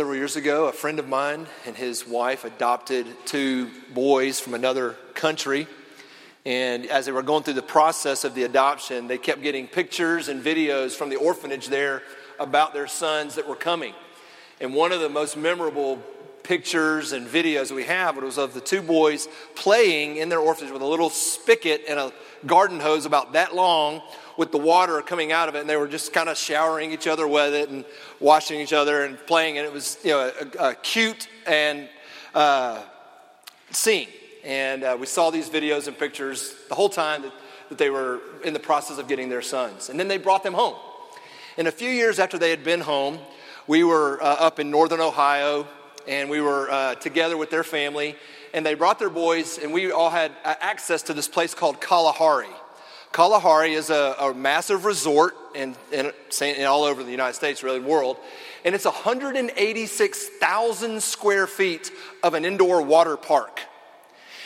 Several years ago, a friend of mine and his wife adopted two boys from another country. And as they were going through the process of the adoption, they kept getting pictures and videos from the orphanage there about their sons that were coming. And one of the most memorable pictures and videos we have was of the two boys playing in their orphanage with a little spigot and a garden hose about that long with the water coming out of it, and they were just kind of showering each other with it and washing each other and playing. And it was, you know, a, a cute and uh, scene. And uh, we saw these videos and pictures the whole time that, that they were in the process of getting their sons. And then they brought them home. And a few years after they had been home, we were uh, up in northern Ohio, and we were uh, together with their family. And they brought their boys, and we all had access to this place called Kalahari. Kalahari is a, a massive resort in, in, in, all over the United States, really, world. And it's 186,000 square feet of an indoor water park.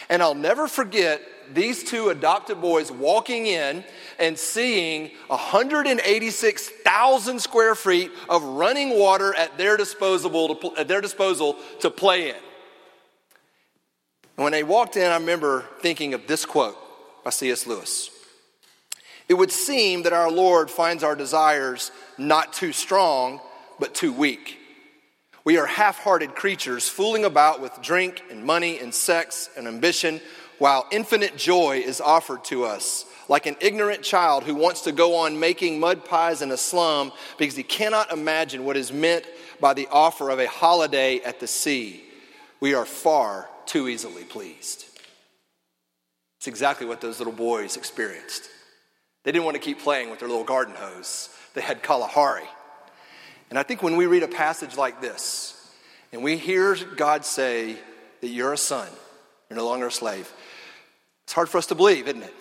And I'll never forget these two adopted boys walking in and seeing 186,000 square feet of running water at their, disposable to, at their disposal to play in. And when they walked in, I remember thinking of this quote by C.S. Lewis. It would seem that our Lord finds our desires not too strong, but too weak. We are half hearted creatures fooling about with drink and money and sex and ambition, while infinite joy is offered to us, like an ignorant child who wants to go on making mud pies in a slum because he cannot imagine what is meant by the offer of a holiday at the sea. We are far too easily pleased. It's exactly what those little boys experienced. They didn't want to keep playing with their little garden hose. They had Kalahari. And I think when we read a passage like this, and we hear God say that you're a son, you're no longer a slave, it's hard for us to believe, isn't it?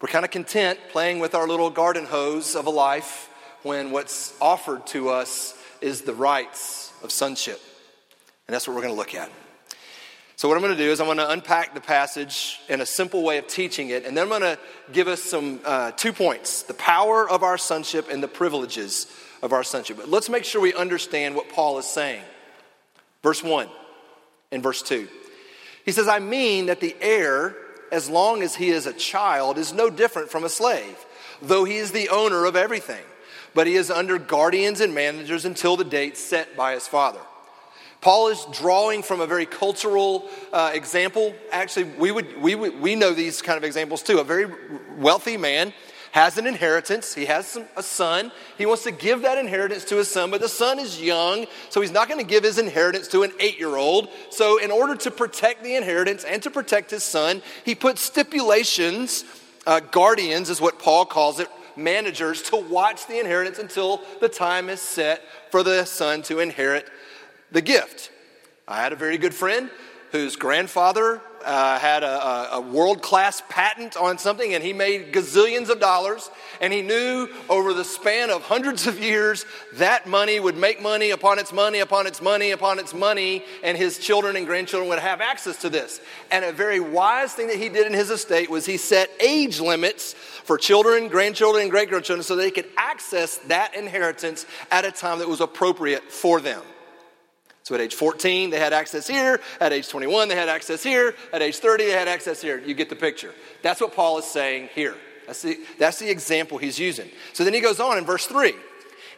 We're kind of content playing with our little garden hose of a life when what's offered to us is the rights of sonship. And that's what we're going to look at. So, what I'm going to do is I'm going to unpack the passage in a simple way of teaching it, and then I'm going to give us some uh, two points the power of our sonship and the privileges of our sonship. But let's make sure we understand what Paul is saying. Verse 1 and verse 2. He says, I mean that the heir, as long as he is a child, is no different from a slave, though he is the owner of everything. But he is under guardians and managers until the date set by his father. Paul is drawing from a very cultural uh, example. Actually, we, would, we, would, we know these kind of examples too. A very wealthy man has an inheritance. He has some, a son. He wants to give that inheritance to his son, but the son is young, so he's not going to give his inheritance to an eight year old. So, in order to protect the inheritance and to protect his son, he puts stipulations, uh, guardians is what Paul calls it, managers, to watch the inheritance until the time is set for the son to inherit the gift. I had a very good friend whose grandfather uh, had a, a world class patent on something and he made gazillions of dollars. And he knew over the span of hundreds of years that money would make money upon its money, upon its money, upon its money, and his children and grandchildren would have access to this. And a very wise thing that he did in his estate was he set age limits for children, grandchildren, and great grandchildren so they could access that inheritance at a time that was appropriate for them. So at age 14, they had access here. At age 21, they had access here. At age 30, they had access here. You get the picture. That's what Paul is saying here. That's the, that's the example he's using. So then he goes on in verse 3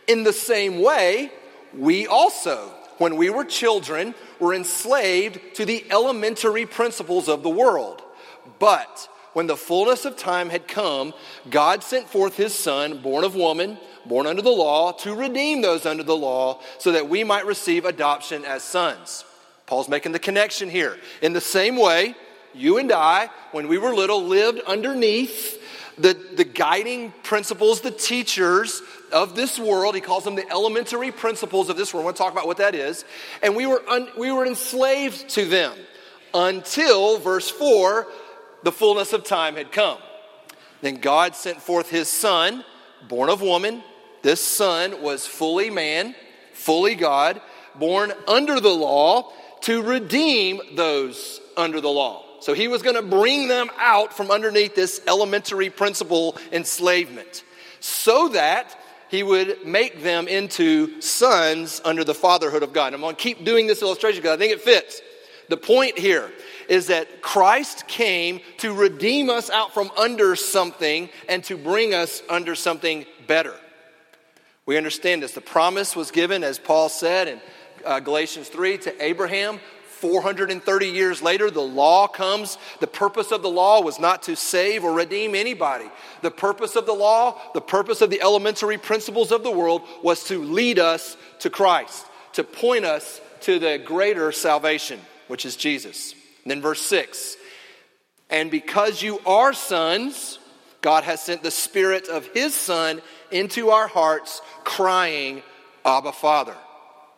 In the same way, we also, when we were children, were enslaved to the elementary principles of the world. But when the fullness of time had come, God sent forth his Son, born of woman, born under the law, to redeem those under the law, so that we might receive adoption as sons. Paul's making the connection here. In the same way, you and I, when we were little, lived underneath the, the guiding principles, the teachers of this world. He calls them the elementary principles of this world. I want to talk about what that is. And we were, un, we were enslaved to them until, verse 4, the fullness of time had come. Then God sent forth his son, born of woman. This son was fully man, fully God, born under the law to redeem those under the law. So he was going to bring them out from underneath this elementary principle enslavement so that he would make them into sons under the fatherhood of God. I'm going to keep doing this illustration because I think it fits. The point here is that Christ came to redeem us out from under something and to bring us under something better. We understand this. The promise was given, as Paul said in uh, Galatians 3, to Abraham 430 years later, the law comes. The purpose of the law was not to save or redeem anybody. The purpose of the law, the purpose of the elementary principles of the world was to lead us to Christ, to point us to the greater salvation, which is Jesus. And then verse 6 And because you are sons, God has sent the Spirit of His Son into our hearts, crying, Abba, Father.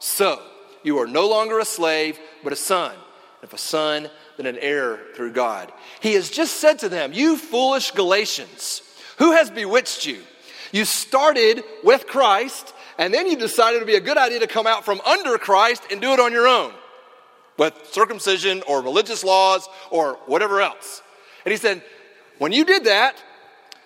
So, you are no longer a slave, but a son. If a son, then an heir through God. He has just said to them, You foolish Galatians, who has bewitched you? You started with Christ, and then you decided it would be a good idea to come out from under Christ and do it on your own with circumcision or religious laws or whatever else. And he said, When you did that,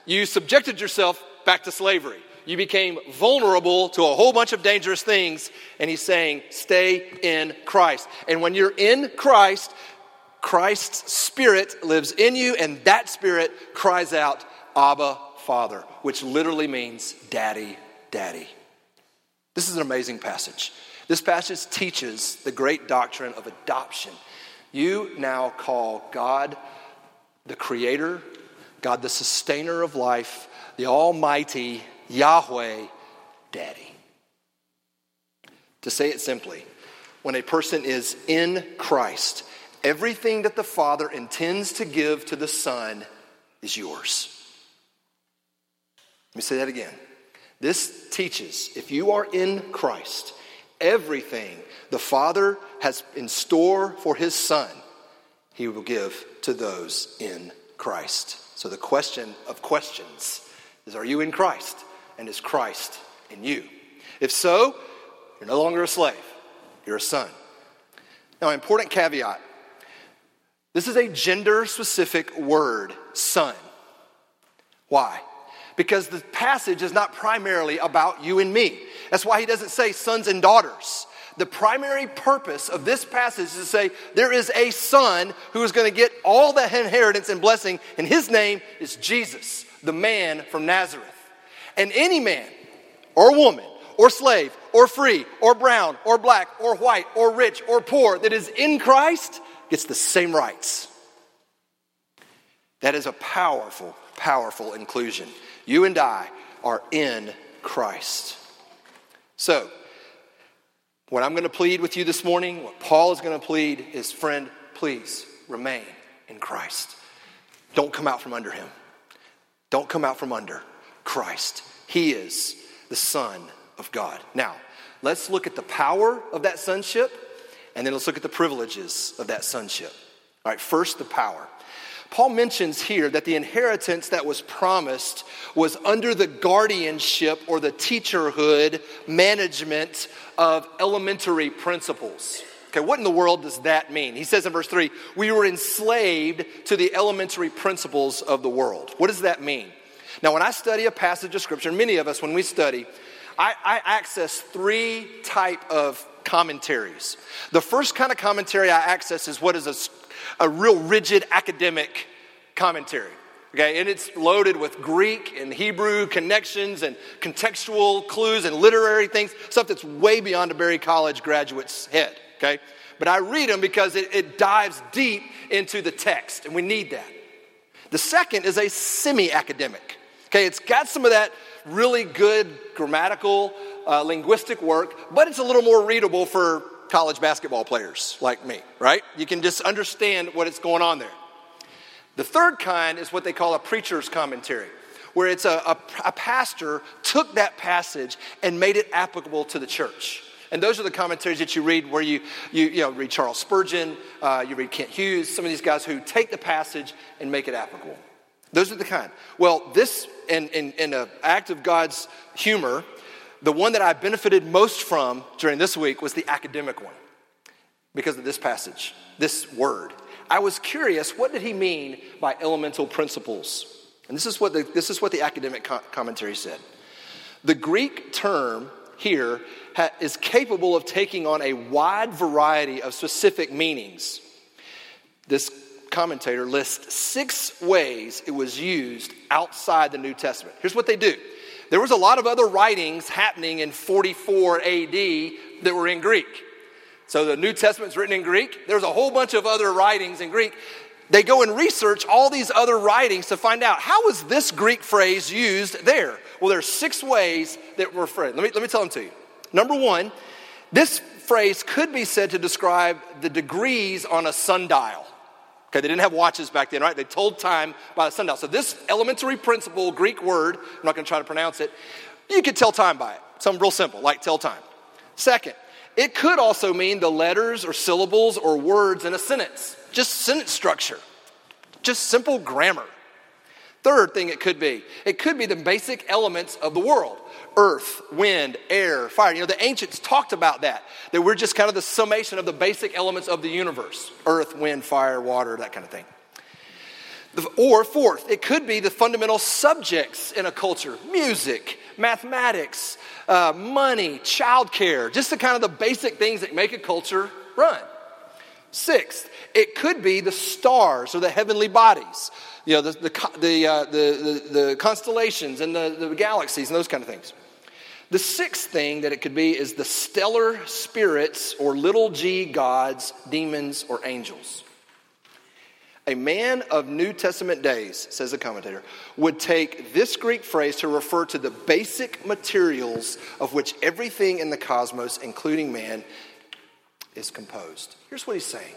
you subjected yourself back to slavery you became vulnerable to a whole bunch of dangerous things. And he's saying, stay in Christ. And when you're in Christ, Christ's Spirit lives in you, and that Spirit cries out, Abba, Father, which literally means daddy, daddy. This is an amazing passage. This passage teaches the great doctrine of adoption. You now call God the Creator, God the Sustainer of life, the Almighty, Yahweh, Daddy. To say it simply, when a person is in Christ, everything that the Father intends to give to the Son is yours. Let me say that again. This teaches if you are in Christ, everything the Father has in store for his Son, he will give to those in Christ. So the question of questions is Are you in Christ? and is Christ in you? If so, you're no longer a slave, you're a son. Now, an important caveat this is a gender specific word, son. Why? Because the passage is not primarily about you and me. That's why he doesn't say sons and daughters. The primary purpose of this passage is to say there is a son who is going to get all the inheritance and blessing, and his name is Jesus, the man from Nazareth. And any man or woman or slave or free or brown or black or white or rich or poor that is in Christ gets the same rights. That is a powerful, powerful inclusion. You and I are in Christ. So, what I'm going to plead with you this morning, what Paul is going to plead is friend, please remain in Christ. Don't come out from under him. Don't come out from under. Christ. He is the Son of God. Now, let's look at the power of that sonship, and then let's look at the privileges of that sonship. All right, first, the power. Paul mentions here that the inheritance that was promised was under the guardianship or the teacherhood management of elementary principles. Okay, what in the world does that mean? He says in verse 3 we were enslaved to the elementary principles of the world. What does that mean? Now, when I study a passage of Scripture, many of us, when we study, I, I access three type of commentaries. The first kind of commentary I access is what is a, a real rigid academic commentary. Okay, and it's loaded with Greek and Hebrew connections and contextual clues and literary things, stuff that's way beyond a Berry College graduate's head. Okay, but I read them because it, it dives deep into the text, and we need that. The second is a semi academic. Okay, it's got some of that really good grammatical, uh, linguistic work, but it's a little more readable for college basketball players like me, right? You can just understand what is going on there. The third kind is what they call a preacher's commentary, where it's a, a, a pastor took that passage and made it applicable to the church. And those are the commentaries that you read where you, you, you know, read Charles Spurgeon, uh, you read Kent Hughes, some of these guys who take the passage and make it applicable. Those are the kind. Well, this, in, in, in an act of God's humor, the one that I benefited most from during this week was the academic one because of this passage, this word. I was curious, what did he mean by elemental principles? And this is what the, this is what the academic commentary said. The Greek term here ha- is capable of taking on a wide variety of specific meanings. This commentator lists six ways it was used outside the New Testament. Here's what they do there was a lot of other writings happening in 44 AD that were in Greek. So the New Testament's written in Greek. There's a whole bunch of other writings in Greek. They go and research all these other writings to find out how was this Greek phrase used there. Well, there's six ways that were phrased. Let me, let me tell them to you. Number one, this phrase could be said to describe the degrees on a sundial. Okay, they didn't have watches back then, right? They told time by the sundial. So this elementary principle, Greek word, I'm not going to try to pronounce it, you could tell time by it. Something real simple, like tell time. Second, it could also mean the letters or syllables or words in a sentence, just sentence structure, just simple grammar. Third thing it could be, it could be the basic elements of the world earth, wind, air, fire. You know, the ancients talked about that, that we're just kind of the summation of the basic elements of the universe earth, wind, fire, water, that kind of thing. Or fourth, it could be the fundamental subjects in a culture music, mathematics, uh, money, childcare, just the kind of the basic things that make a culture run. Sixth, it could be the stars or the heavenly bodies, you know, the, the, the, uh, the, the, the, constellations and the, the galaxies and those kind of things. The sixth thing that it could be is the stellar spirits or little g gods, demons, or angels. A man of New Testament days, says the commentator, would take this Greek phrase to refer to the basic materials of which everything in the cosmos, including man, is composed. Here's what he's saying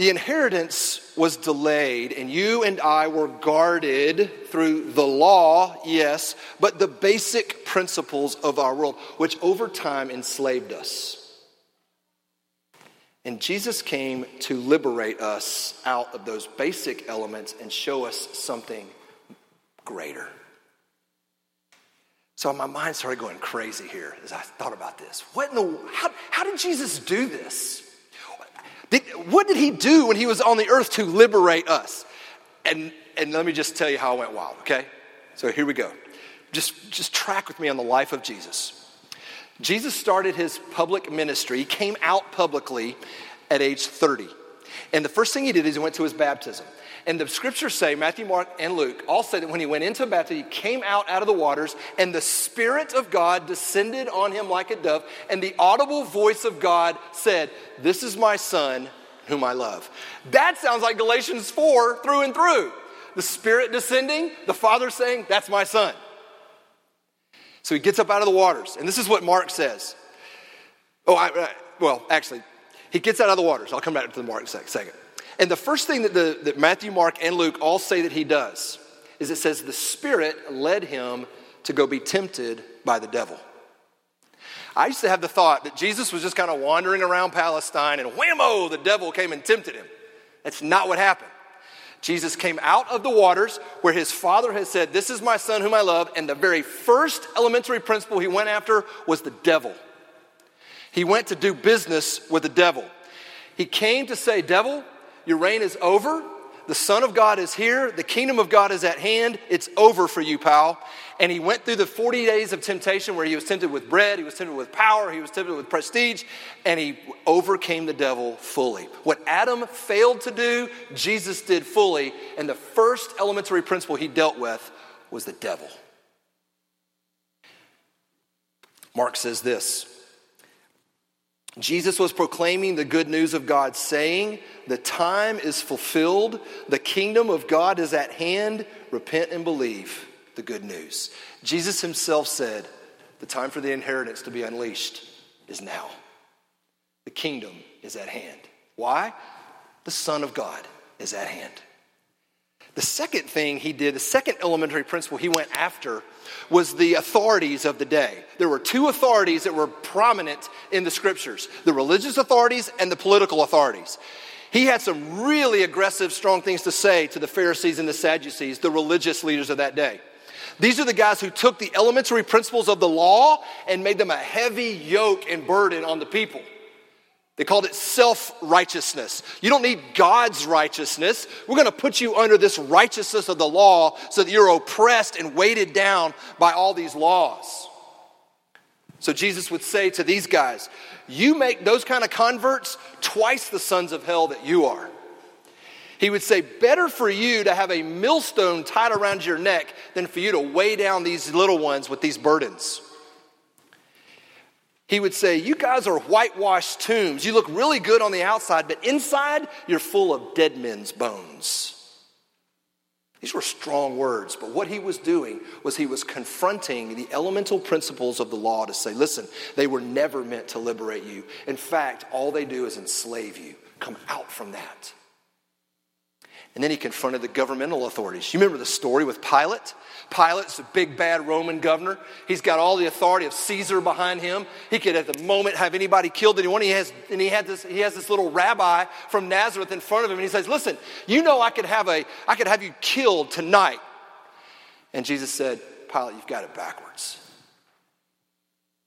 The inheritance was delayed, and you and I were guarded through the law, yes, but the basic principles of our world, which over time enslaved us. And Jesus came to liberate us out of those basic elements and show us something greater. So my mind started going crazy here as I thought about this. What in the how, how did Jesus do this? Did, what did he do when he was on the earth to liberate us? And and let me just tell you how I went wild, okay? So here we go. Just just track with me on the life of Jesus. Jesus started his public ministry, he came out publicly at age 30. And the first thing he did is he went to his baptism. And the scriptures say, Matthew, Mark, and Luke all say that when he went into baptism, he came out out of the waters, and the Spirit of God descended on him like a dove, and the audible voice of God said, This is my son whom I love. That sounds like Galatians 4 through and through. The Spirit descending, the Father saying, That's my son. So he gets up out of the waters. And this is what Mark says. Oh, I, I, well, actually, he gets out of the waters. I'll come back to the Mark in a second. And the first thing that, the, that Matthew, Mark, and Luke all say that he does is it says the Spirit led him to go be tempted by the devil. I used to have the thought that Jesus was just kind of wandering around Palestine and whammo, the devil came and tempted him. That's not what happened. Jesus came out of the waters where his father had said, This is my son whom I love. And the very first elementary principle he went after was the devil. He went to do business with the devil. He came to say, Devil, your reign is over. The Son of God is here. The kingdom of God is at hand. It's over for you, pal. And he went through the 40 days of temptation where he was tempted with bread, he was tempted with power, he was tempted with prestige, and he overcame the devil fully. What Adam failed to do, Jesus did fully. And the first elementary principle he dealt with was the devil. Mark says this Jesus was proclaiming the good news of God, saying, The time is fulfilled, the kingdom of God is at hand. Repent and believe the good news. Jesus himself said, The time for the inheritance to be unleashed is now. The kingdom is at hand. Why? The Son of God is at hand. The second thing he did, the second elementary principle he went after was the authorities of the day. There were two authorities that were prominent in the scriptures the religious authorities and the political authorities. He had some really aggressive, strong things to say to the Pharisees and the Sadducees, the religious leaders of that day. These are the guys who took the elementary principles of the law and made them a heavy yoke and burden on the people. They called it self righteousness. You don't need God's righteousness. We're going to put you under this righteousness of the law so that you're oppressed and weighted down by all these laws. So Jesus would say to these guys, You make those kind of converts twice the sons of hell that you are. He would say, Better for you to have a millstone tied around your neck than for you to weigh down these little ones with these burdens he would say, You guys are whitewashed tombs. You look really good on the outside, but inside, you're full of dead men's bones. These were strong words, but what he was doing was he was confronting the elemental principles of the law to say, listen, they were never meant to liberate you. In fact, all they do is enslave you. Come out from that. And then he confronted the governmental authorities. You remember the story with Pilate? Pilate's a big bad Roman governor. He's got all the authority of Caesar behind him. He could at the moment have anybody killed anyone. He has, and he, had this, he has this little rabbi from Nazareth in front of him. And he says, Listen, you know I could have, a, I could have you killed tonight. And Jesus said, Pilate, you've got it backwards.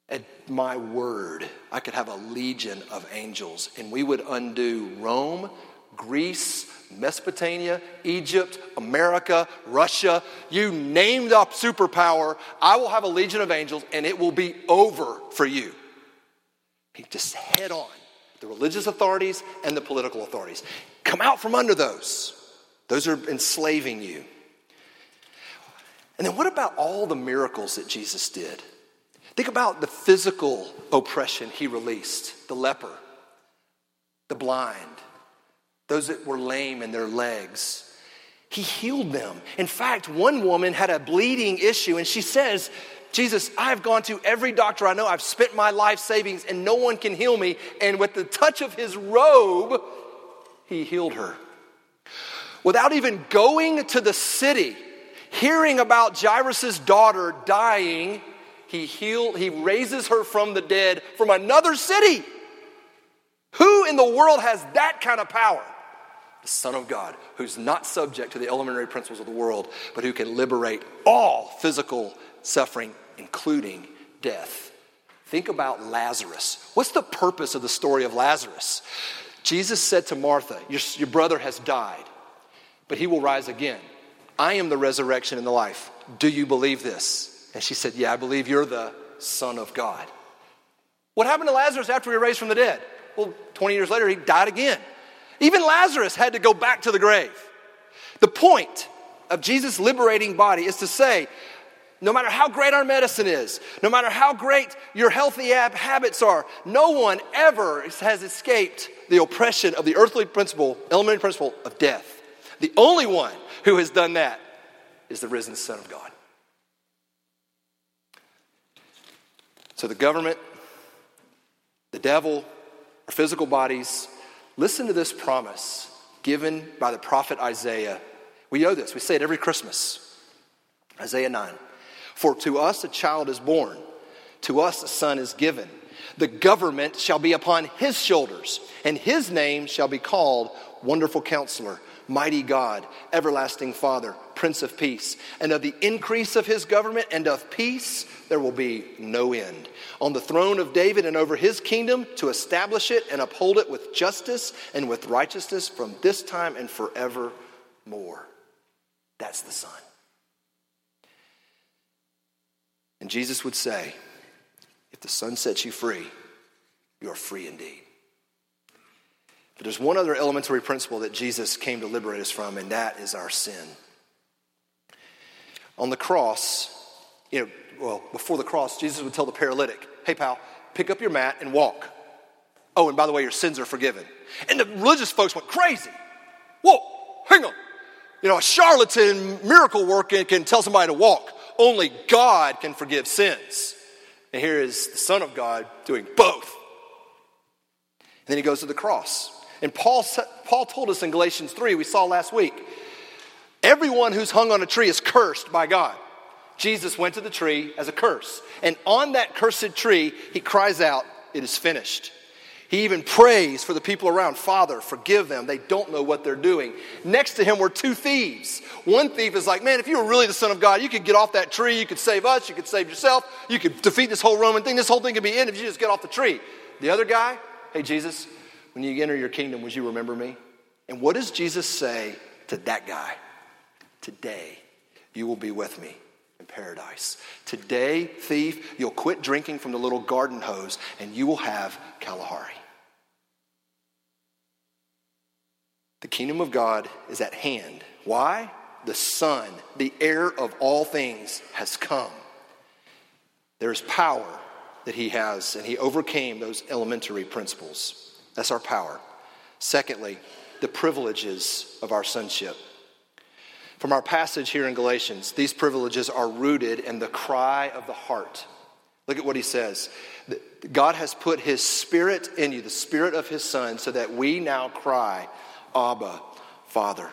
At my word, I could have a legion of angels, and we would undo Rome, Greece, Mesopotamia, Egypt, America, Russia, you name the superpower, I will have a legion of angels and it will be over for you. He just head on the religious authorities and the political authorities. Come out from under those. Those are enslaving you. And then what about all the miracles that Jesus did? Think about the physical oppression he released the leper, the blind, those that were lame in their legs. He healed them. In fact, one woman had a bleeding issue, and she says, Jesus, I've gone to every doctor I know. I've spent my life savings, and no one can heal me. And with the touch of his robe, he healed her. Without even going to the city, hearing about Jairus' daughter dying, he healed, he raises her from the dead from another city. Who in the world has that kind of power? The Son of God, who's not subject to the elementary principles of the world, but who can liberate all physical suffering, including death. Think about Lazarus. What's the purpose of the story of Lazarus? Jesus said to Martha, Your, your brother has died, but he will rise again. I am the resurrection and the life. Do you believe this? And she said, Yeah, I believe you're the Son of God. What happened to Lazarus after he raised from the dead? Well, 20 years later, he died again. Even Lazarus had to go back to the grave. The point of Jesus' liberating body is to say, no matter how great our medicine is, no matter how great your healthy habits are, no one ever has escaped the oppression of the earthly principle, elementary principle of death. The only one who has done that is the risen Son of God. So the government, the devil, our physical bodies, Listen to this promise given by the prophet Isaiah. We know this, we say it every Christmas. Isaiah 9. For to us a child is born, to us a son is given. The government shall be upon his shoulders, and his name shall be called Wonderful Counselor mighty God, everlasting Father, Prince of Peace. And of the increase of his government and of peace, there will be no end. On the throne of David and over his kingdom, to establish it and uphold it with justice and with righteousness from this time and forevermore. That's the Son. And Jesus would say, if the Son sets you free, you are free indeed. But there's one other elementary principle that Jesus came to liberate us from, and that is our sin. On the cross, you know, well, before the cross, Jesus would tell the paralytic, hey, pal, pick up your mat and walk. Oh, and by the way, your sins are forgiven. And the religious folks went crazy. Whoa, hang on. You know, a charlatan miracle worker can tell somebody to walk. Only God can forgive sins. And here is the Son of God doing both. And then he goes to the cross. And Paul, Paul told us in Galatians 3, we saw last week, everyone who's hung on a tree is cursed by God. Jesus went to the tree as a curse. And on that cursed tree, he cries out, It is finished. He even prays for the people around Father, forgive them. They don't know what they're doing. Next to him were two thieves. One thief is like, Man, if you were really the Son of God, you could get off that tree. You could save us. You could save yourself. You could defeat this whole Roman thing. This whole thing could be ended if you just get off the tree. The other guy, Hey, Jesus, when you enter your kingdom, would you remember me? And what does Jesus say to that guy? Today, you will be with me in paradise. Today, thief, you'll quit drinking from the little garden hose and you will have Kalahari. The kingdom of God is at hand. Why? The Son, the heir of all things, has come. There's power that he has, and he overcame those elementary principles. That's our power. Secondly, the privileges of our sonship. From our passage here in Galatians, these privileges are rooted in the cry of the heart. Look at what he says. God has put his spirit in you, the spirit of his son, so that we now cry, Abba, Father.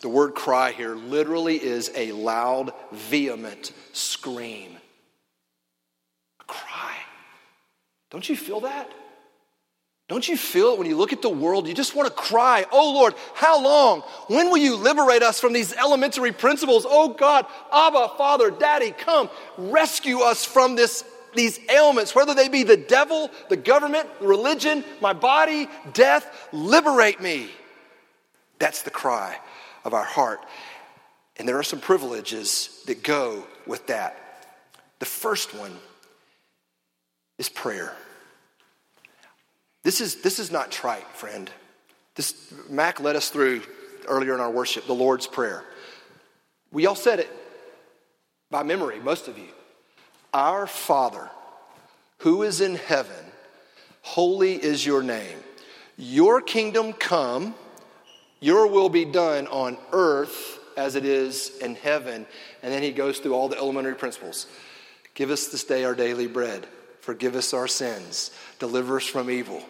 The word cry here literally is a loud, vehement scream. A cry. Don't you feel that? Don't you feel it when you look at the world? You just want to cry, Oh Lord, how long? When will you liberate us from these elementary principles? Oh God, Abba, Father, Daddy, come, rescue us from this, these ailments, whether they be the devil, the government, religion, my body, death, liberate me. That's the cry of our heart. And there are some privileges that go with that. The first one is prayer. This is, this is not trite, friend. This, Mac led us through earlier in our worship the Lord's Prayer. We all said it by memory, most of you. Our Father, who is in heaven, holy is your name. Your kingdom come, your will be done on earth as it is in heaven. And then he goes through all the elementary principles. Give us this day our daily bread. Forgive us our sins. Deliver us from evil.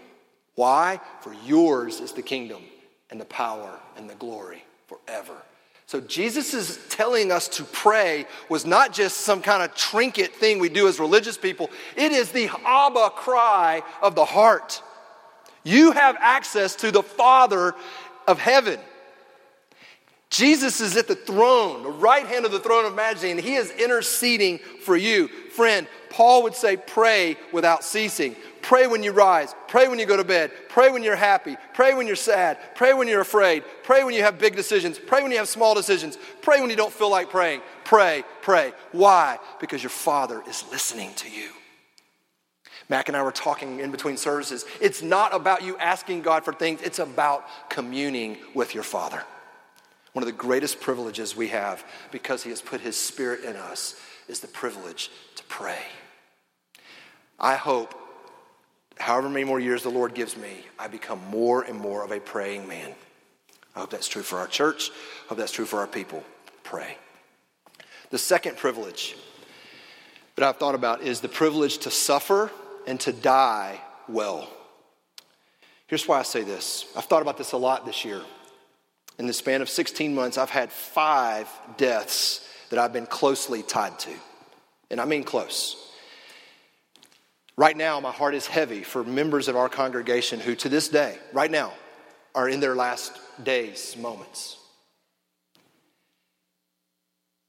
Why? For yours is the kingdom and the power and the glory forever. So Jesus is telling us to pray was not just some kind of trinket thing we do as religious people. It is the Abba cry of the heart. You have access to the Father of heaven. Jesus is at the throne, the right hand of the throne of majesty, and he is interceding for you. Friend, Paul would say, pray without ceasing. Pray when you rise. Pray when you go to bed. Pray when you're happy. Pray when you're sad. Pray when you're afraid. Pray when you have big decisions. Pray when you have small decisions. Pray when you don't feel like praying. Pray, pray. Why? Because your Father is listening to you. Mac and I were talking in between services. It's not about you asking God for things, it's about communing with your Father. One of the greatest privileges we have because He has put His Spirit in us is the privilege to pray. I hope, however many more years the Lord gives me, I become more and more of a praying man. I hope that's true for our church. I hope that's true for our people. Pray. The second privilege that I've thought about is the privilege to suffer and to die well. Here's why I say this. I've thought about this a lot this year. In the span of 16 months, I've had five deaths that I've been closely tied to. And I mean close. Right now, my heart is heavy for members of our congregation who, to this day, right now, are in their last days, moments.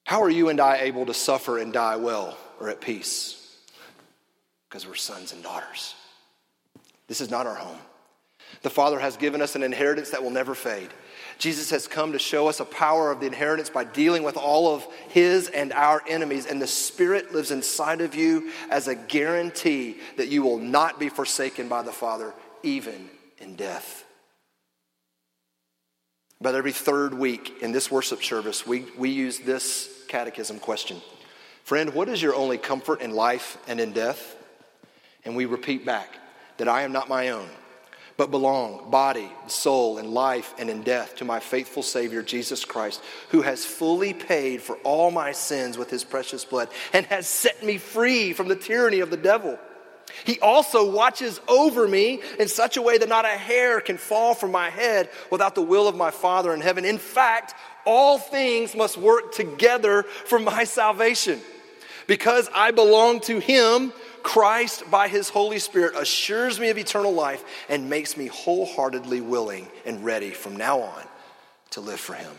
How are you and I able to suffer and die well or at peace? Because we're sons and daughters. This is not our home. The Father has given us an inheritance that will never fade. Jesus has come to show us a power of the inheritance by dealing with all of his and our enemies. And the Spirit lives inside of you as a guarantee that you will not be forsaken by the Father, even in death. But every third week in this worship service, we, we use this catechism question Friend, what is your only comfort in life and in death? And we repeat back that I am not my own but belong, body, soul, and life, and in death, to my faithful Savior, Jesus Christ, who has fully paid for all my sins with his precious blood and has set me free from the tyranny of the devil. He also watches over me in such a way that not a hair can fall from my head without the will of my Father in heaven. In fact, all things must work together for my salvation. Because I belong to Him, Christ, by his Holy Spirit, assures me of eternal life and makes me wholeheartedly willing and ready from now on to live for him.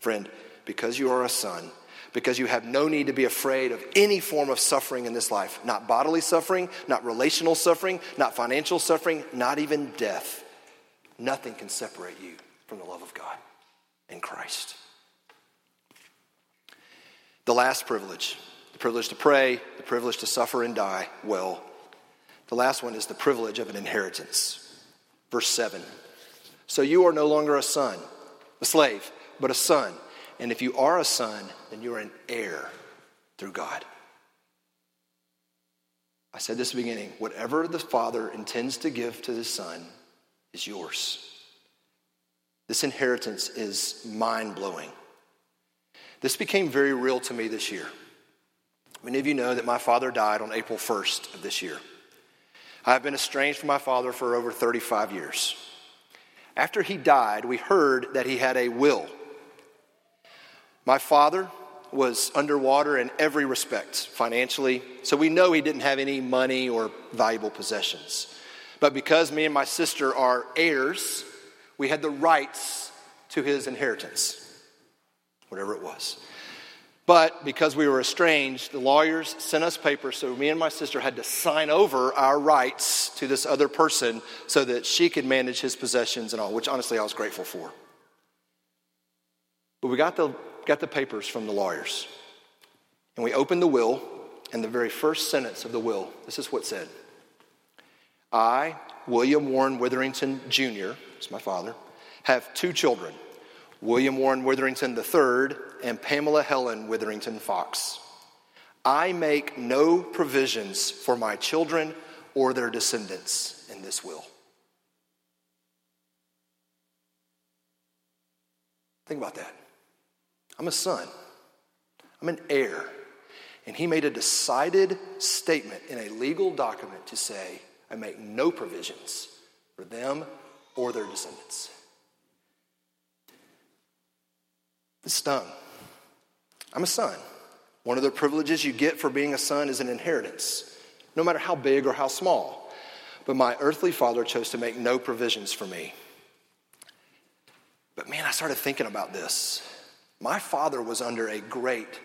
Friend, because you are a son, because you have no need to be afraid of any form of suffering in this life not bodily suffering, not relational suffering, not financial suffering, not even death. Nothing can separate you from the love of God in Christ. The last privilege the privilege to pray, the privilege to suffer and die well. The last one is the privilege of an inheritance. Verse 7. So you are no longer a son, a slave, but a son. And if you are a son, then you are an heir through God. I said this at the beginning whatever the Father intends to give to the Son is yours. This inheritance is mind blowing. This became very real to me this year. Many of you know that my father died on April 1st of this year. I've been estranged from my father for over 35 years. After he died, we heard that he had a will. My father was underwater in every respect, financially, so we know he didn't have any money or valuable possessions. But because me and my sister are heirs, we had the rights to his inheritance, whatever it was. But because we were estranged, the lawyers sent us papers, so me and my sister had to sign over our rights to this other person so that she could manage his possessions and all, which honestly I was grateful for. But we got the, got the papers from the lawyers, and we opened the will, and the very first sentence of the will, this is what said I, William Warren Witherington Jr., is my father, have two children. William Warren Witherington III, and Pamela Helen Witherington Fox. I make no provisions for my children or their descendants in this will. Think about that. I'm a son, I'm an heir. And he made a decided statement in a legal document to say, I make no provisions for them or their descendants. It stung. I'm a son. One of the privileges you get for being a son is an inheritance, no matter how big or how small. But my earthly father chose to make no provisions for me. But man, I started thinking about this. My father was under a great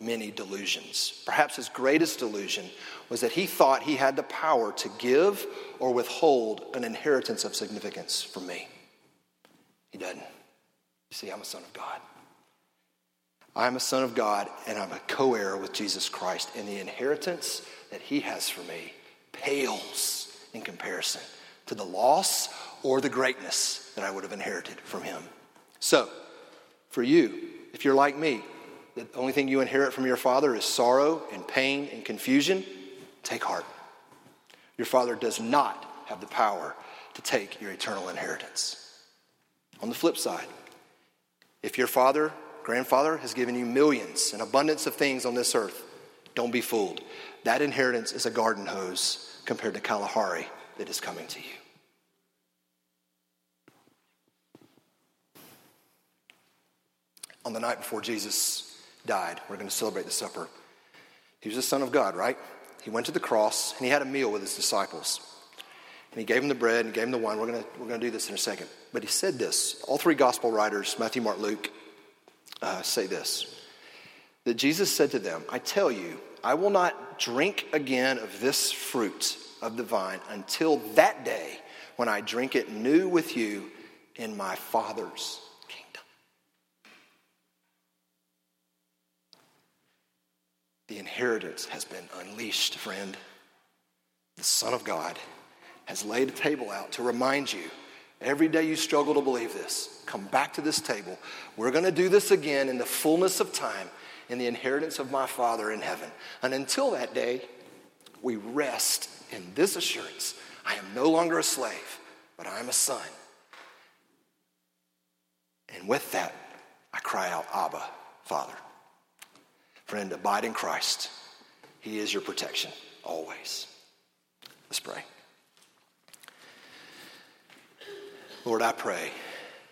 many delusions. Perhaps his greatest delusion was that he thought he had the power to give or withhold an inheritance of significance from me. He doesn't. See, I'm a son of God. I'm a son of God and I'm a co heir with Jesus Christ. And the inheritance that he has for me pales in comparison to the loss or the greatness that I would have inherited from him. So, for you, if you're like me, the only thing you inherit from your father is sorrow and pain and confusion, take heart. Your father does not have the power to take your eternal inheritance. On the flip side, if your father, grandfather, has given you millions and abundance of things on this earth, don't be fooled. That inheritance is a garden hose compared to Kalahari that is coming to you. On the night before Jesus died, we're going to celebrate the supper. He was the Son of God, right? He went to the cross and he had a meal with his disciples. And he gave him the bread and gave him the wine. We're going to, we're to do this in a second. But he said this. All three gospel writers, Matthew, Mark, Luke, uh, say this that Jesus said to them, I tell you, I will not drink again of this fruit of the vine until that day when I drink it new with you in my Father's kingdom. The inheritance has been unleashed, friend. The Son of God has laid a table out to remind you every day you struggle to believe this. Come back to this table. We're going to do this again in the fullness of time in the inheritance of my Father in heaven. And until that day, we rest in this assurance I am no longer a slave, but I am a son. And with that, I cry out, Abba, Father. Friend, abide in Christ. He is your protection always. Let's pray. Lord, I pray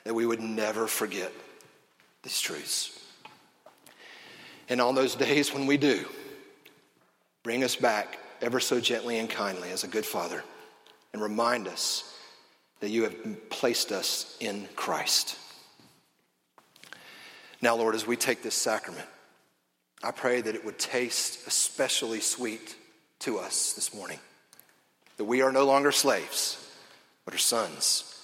that we would never forget these truths. And on those days when we do, bring us back ever so gently and kindly as a good father and remind us that you have placed us in Christ. Now, Lord, as we take this sacrament, I pray that it would taste especially sweet to us this morning. That we are no longer slaves, but are sons.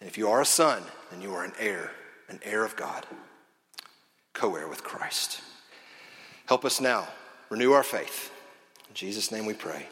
And if you are a son, then you are an heir, an heir of God, co heir with Christ. Help us now, renew our faith. In Jesus' name we pray.